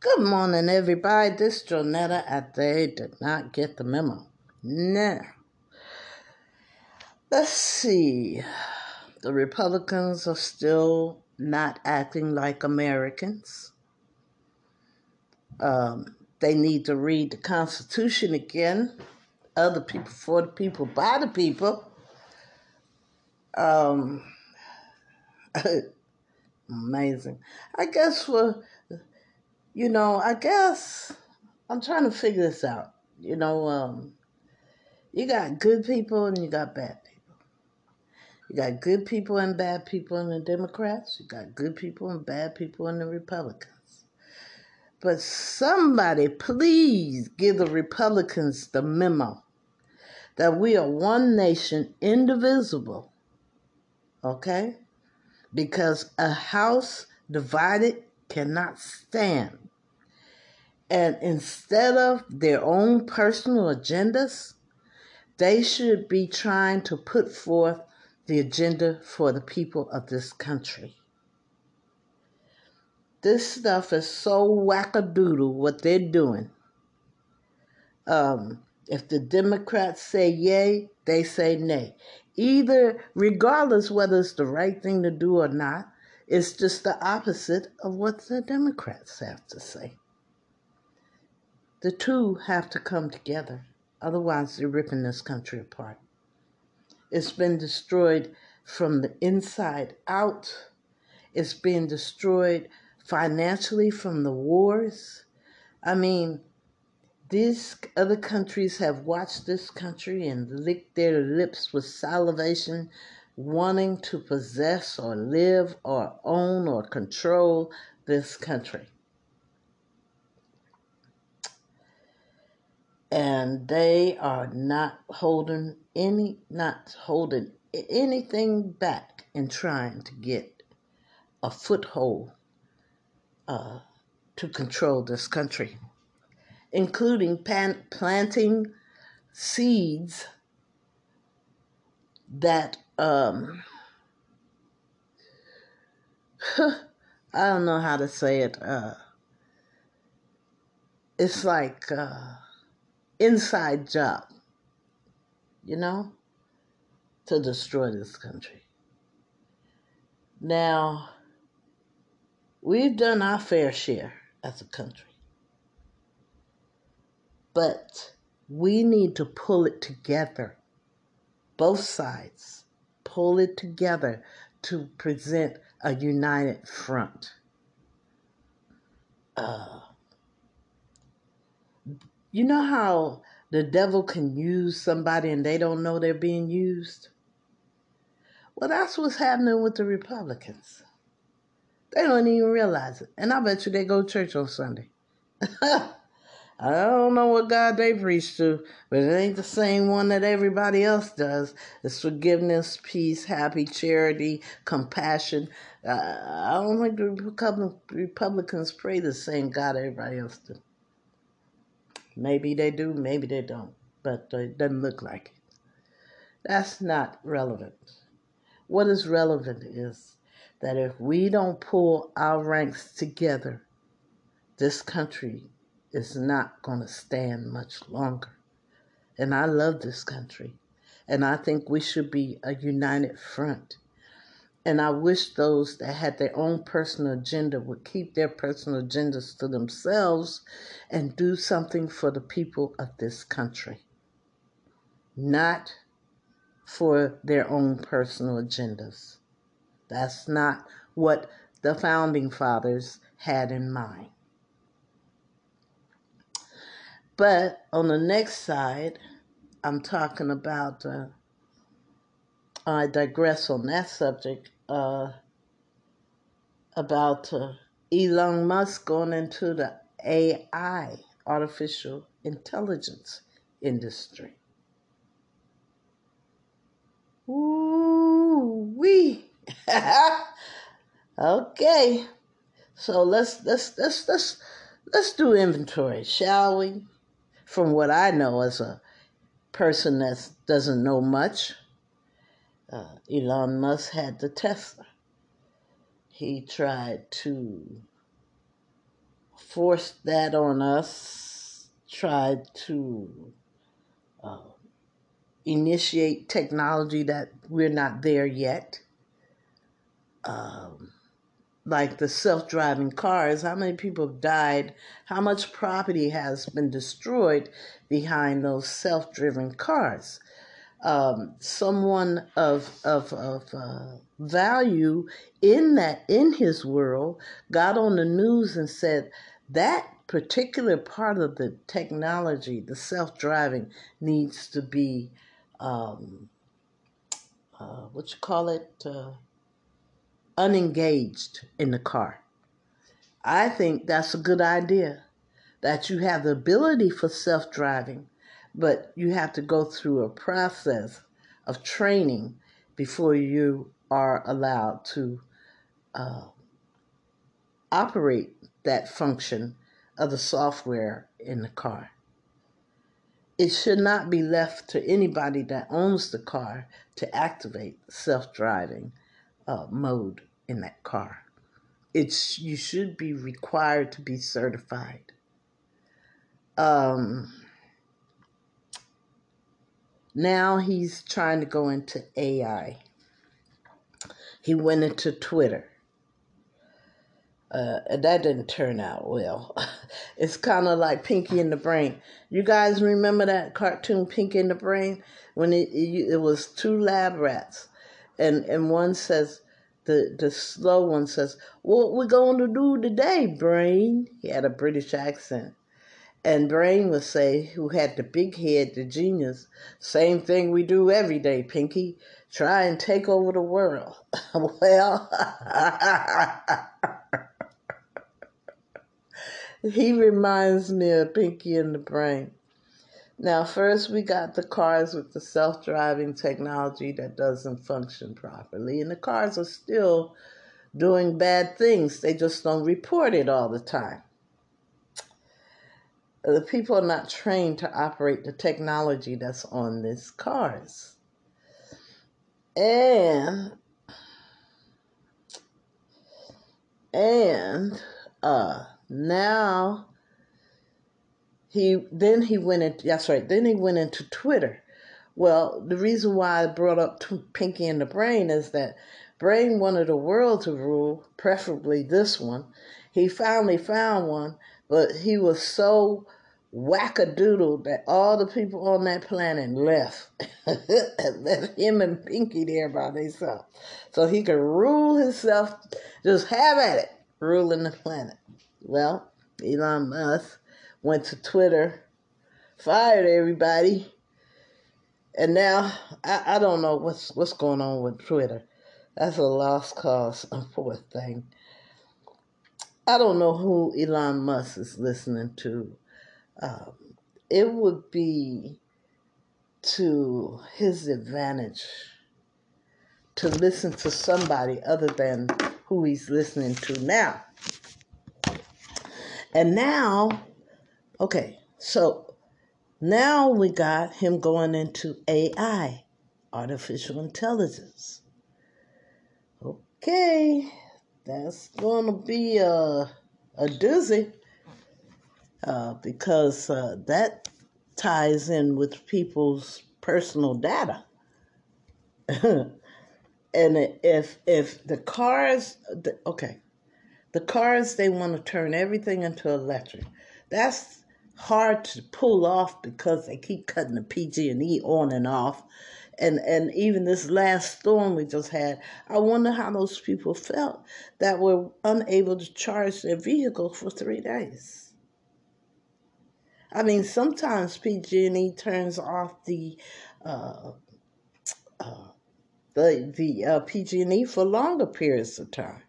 Good morning, everybody. This is Jonetta at They Did Not Get the Memo. Now, let's see. The Republicans are still not acting like Americans. Um, they need to read the Constitution again. Other people, for the people, by the people. Um, amazing. I guess for you know, I guess I'm trying to figure this out. You know, um, you got good people and you got bad people. You got good people and bad people in the Democrats. You got good people and bad people in the Republicans. But somebody, please give the Republicans the memo that we are one nation, indivisible. Okay? Because a house divided cannot stand. And instead of their own personal agendas, they should be trying to put forth the agenda for the people of this country. This stuff is so wackadoodle what they're doing. Um, if the Democrats say yay, they say nay. Either, regardless whether it's the right thing to do or not, it's just the opposite of what the Democrats have to say. The two have to come together, otherwise, they're ripping this country apart. It's been destroyed from the inside out, it's been destroyed financially from the wars. I mean, these other countries have watched this country and licked their lips with salivation, wanting to possess or live or own or control this country. And they are not holding any not holding anything back in trying to get a foothold uh, to control this country, including pan- planting seeds that um, I don't know how to say it. Uh, it's like. Uh, inside job, you know, to destroy this country. Now, we've done our fair share as a country, but we need to pull it together. Both sides pull it together to present a united front. Uh, you know how the devil can use somebody and they don't know they're being used? Well, that's what's happening with the Republicans. They don't even realize it. And I bet you they go to church on Sunday. I don't know what God they preach to, but it ain't the same one that everybody else does. It's forgiveness, peace, happy, charity, compassion. Uh, I don't think the Republicans pray the same God everybody else do. Maybe they do, maybe they don't, but it doesn't look like it. That's not relevant. What is relevant is that if we don't pull our ranks together, this country is not going to stand much longer. And I love this country. And I think we should be a united front. And I wish those that had their own personal agenda would keep their personal agendas to themselves and do something for the people of this country, not for their own personal agendas. That's not what the founding fathers had in mind. But on the next side, I'm talking about, I digress on that subject uh, about uh, Elon Musk going into the AI, artificial intelligence industry. Ooh wee. okay. So let's let's let's let's let's do inventory, shall we? From what I know as a person that doesn't know much, uh, Elon Musk had the Tesla. He tried to force that on us, tried to uh, initiate technology that we're not there yet. Um, like the self driving cars, how many people have died? How much property has been destroyed behind those self driven cars? Um, someone of, of, of uh, value in that in his world got on the news and said that particular part of the technology, the self driving, needs to be um, uh, what you call it. Uh, unengaged in the car. I think that's a good idea that you have the ability for self driving, but you have to go through a process of training before you are allowed to uh, operate that function of the software in the car. It should not be left to anybody that owns the car to activate self driving uh, mode in that car. It's you should be required to be certified. Um, now he's trying to go into AI. He went into Twitter. Uh, that didn't turn out well. it's kind of like Pinky and the Brain. You guys remember that cartoon Pinky and the Brain when it, it, it was two lab rats, and and one says, the the slow one says, "What we going to do today, Brain?" He had a British accent, and Brain would say, who had the big head, the genius, "Same thing we do every day, Pinky. Try and take over the world." well. he reminds me of Pinky and the Brain. Now, first we got the cars with the self driving technology that doesn't function properly, and the cars are still doing bad things. They just don't report it all the time. The people are not trained to operate the technology that's on these cars. And and uh now he then he went into that's right. Then he went into Twitter. Well, the reason why I brought up Pinky and the Brain is that Brain wanted the world to rule, preferably this one. He finally found one, but he was so wackadoodle that all the people on that planet left. left him and Pinky there by themselves. So he could rule himself, just have at it, ruling the planet. Well, Elon Musk went to Twitter, fired everybody, and now I, I don't know what's what's going on with Twitter. That's a lost cause, a poor thing. I don't know who Elon Musk is listening to. Um, it would be to his advantage to listen to somebody other than who he's listening to now. And now Okay, so now we got him going into AI, artificial intelligence. Okay, that's going to be a, a doozy uh, because uh, that ties in with people's personal data. and if if the cars, the, okay, the cars they want to turn everything into electric. That's hard to pull off because they keep cutting the PG&E on and off. And and even this last storm we just had, I wonder how those people felt that were unable to charge their vehicle for three days. I mean, sometimes PG&E turns off the uh, uh, the the uh, PG&E for longer periods of time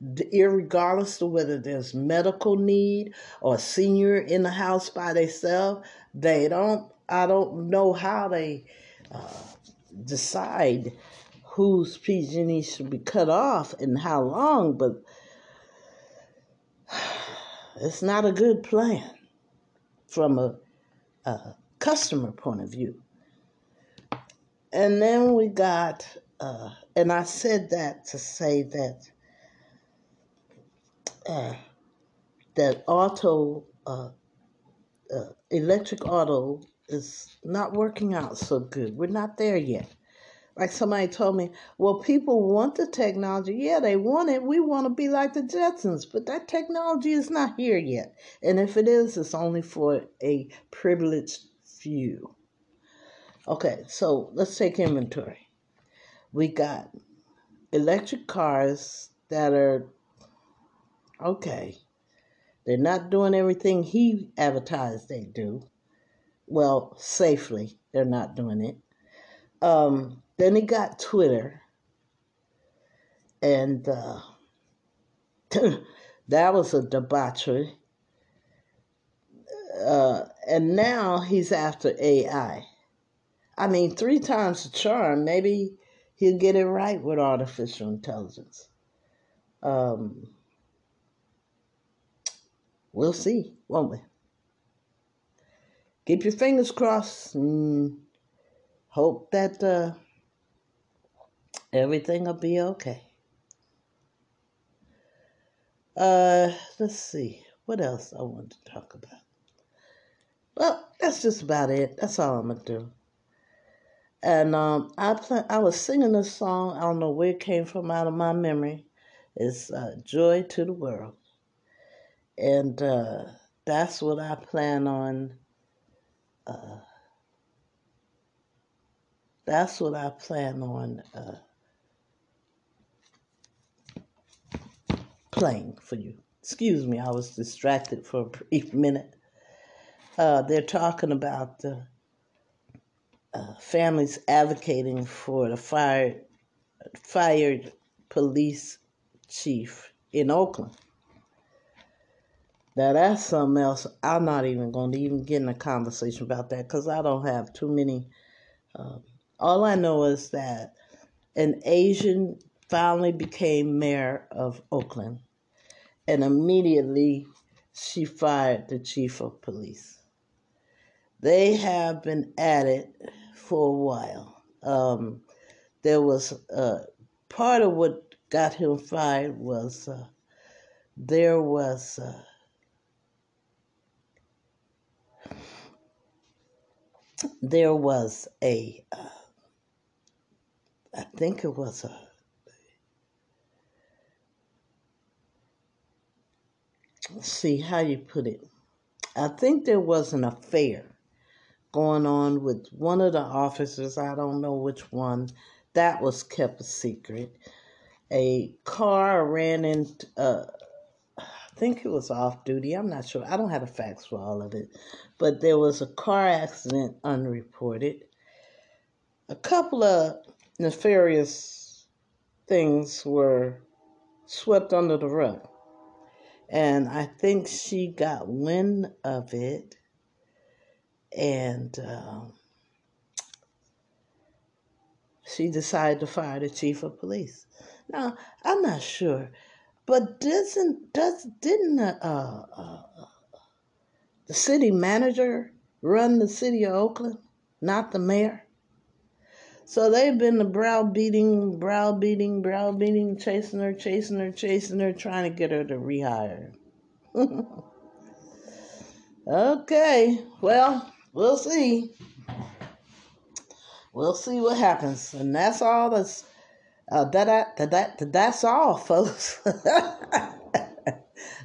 regardless of whether there's medical need or senior in the house by themselves, they don't. I don't know how they uh, decide whose PG&E should be cut off and how long, but it's not a good plan from a, a customer point of view. And then we got, uh, and I said that to say that uh, that auto, uh, uh, electric auto is not working out so good. We're not there yet. Like somebody told me, well, people want the technology. Yeah, they want it. We want to be like the Jetsons, but that technology is not here yet. And if it is, it's only for a privileged few. Okay, so let's take inventory. We got electric cars that are okay. They're not doing everything he advertised they do. Well, safely, they're not doing it. Um, then he got Twitter, and uh, that was a debauchery. Uh, and now he's after AI. I mean, three times the charm. Maybe he'll get it right with artificial intelligence. Um, we'll see, won't we? Keep your fingers crossed and hope that. Uh, Everything will be okay. Uh, let's see. What else I want to talk about? Well, that's just about it. That's all I'm gonna do. And um, I play, I was singing this song. I don't know where it came from out of my memory. It's uh, "Joy to the World," and uh, that's what I plan on. Uh, that's what I plan on uh, playing for you. Excuse me, I was distracted for a brief minute. Uh, they're talking about uh, uh, families advocating for the fired, fired police chief in Oakland. Now that's something else. I'm not even going to even get in a conversation about that because I don't have too many. Um, all I know is that an Asian finally became mayor of Oakland and immediately she fired the chief of police. They have been at it for a while. Um, there was uh, part of what got him fired was uh, there was uh, there was a uh, I think it was a see how you put it. I think there was an affair going on with one of the officers. I don't know which one. That was kept a secret. A car ran into, uh, I think it was off duty. I'm not sure. I don't have the facts for all of it. But there was a car accident unreported. A couple of nefarious things were swept under the rug. And I think she got wind of it and um, she decided to fire the chief of police. Now, I'm not sure, but doesn't does didn't uh, uh, the city manager run the city of Oakland, not the mayor? So they've been the browbeating, browbeating, browbeating, chasing her, chasing her, chasing her, trying to get her to rehire. okay, well, we'll see. We'll see what happens, and that's all. That's uh, that, that that that's all, folks. that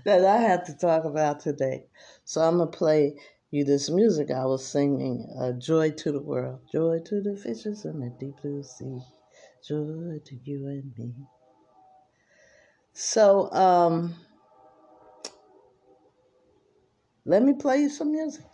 I have to talk about today. So I'm gonna play you this music I was singing, uh, Joy to the World, Joy to the fishes in the deep blue sea, Joy to you and me. So, um, let me play you some music.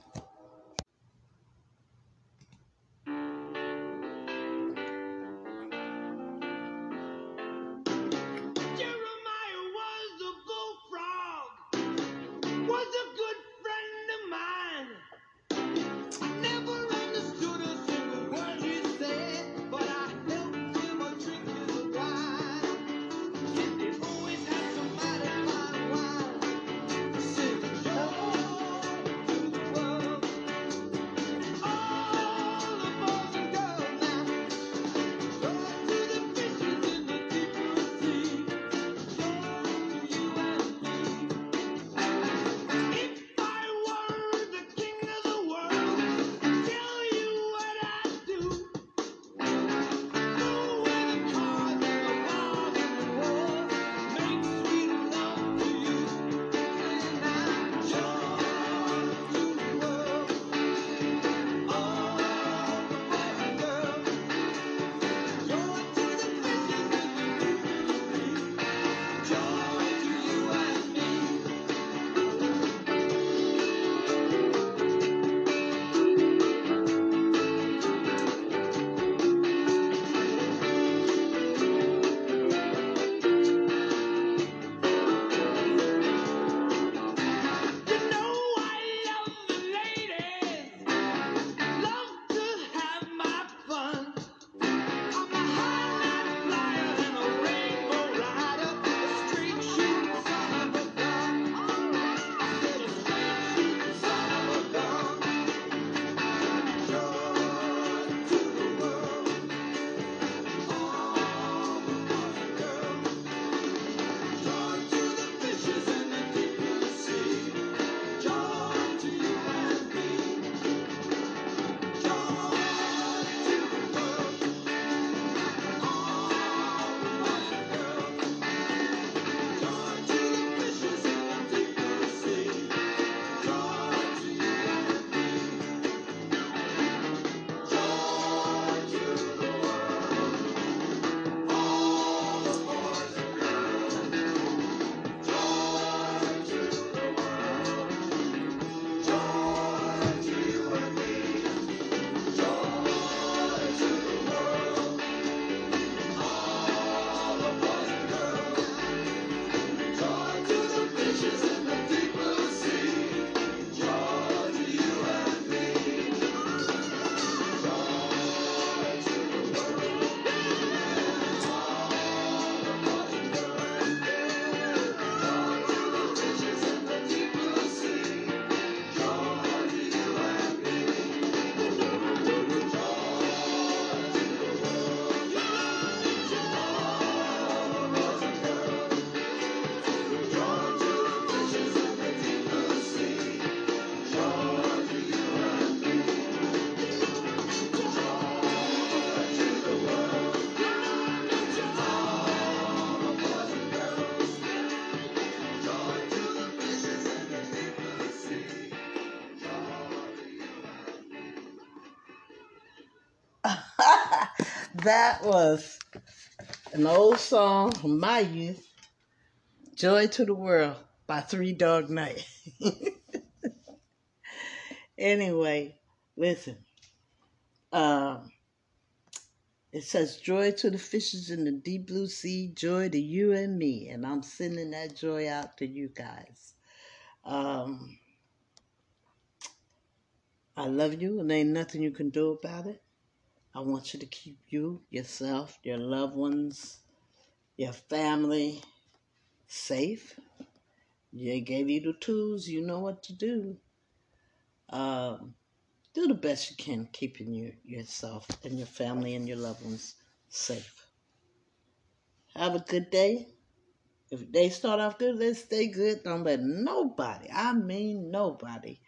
That was an old song from my youth, Joy to the World by Three Dog Night. anyway, listen. Um, it says, Joy to the fishes in the deep blue sea, joy to you and me. And I'm sending that joy out to you guys. Um, I love you, and ain't nothing you can do about it. I want you to keep you, yourself, your loved ones, your family safe. They gave you the tools, you know what to do. Um, do the best you can keeping you, yourself and your family and your loved ones safe. Have a good day. If they start off good, let's stay good. Don't let nobody, I mean nobody,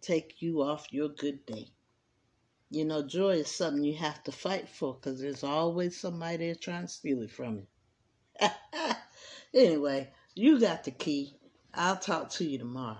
take you off your good day. You know, joy is something you have to fight for because there's always somebody there trying to steal it from you. anyway, you got the key. I'll talk to you tomorrow.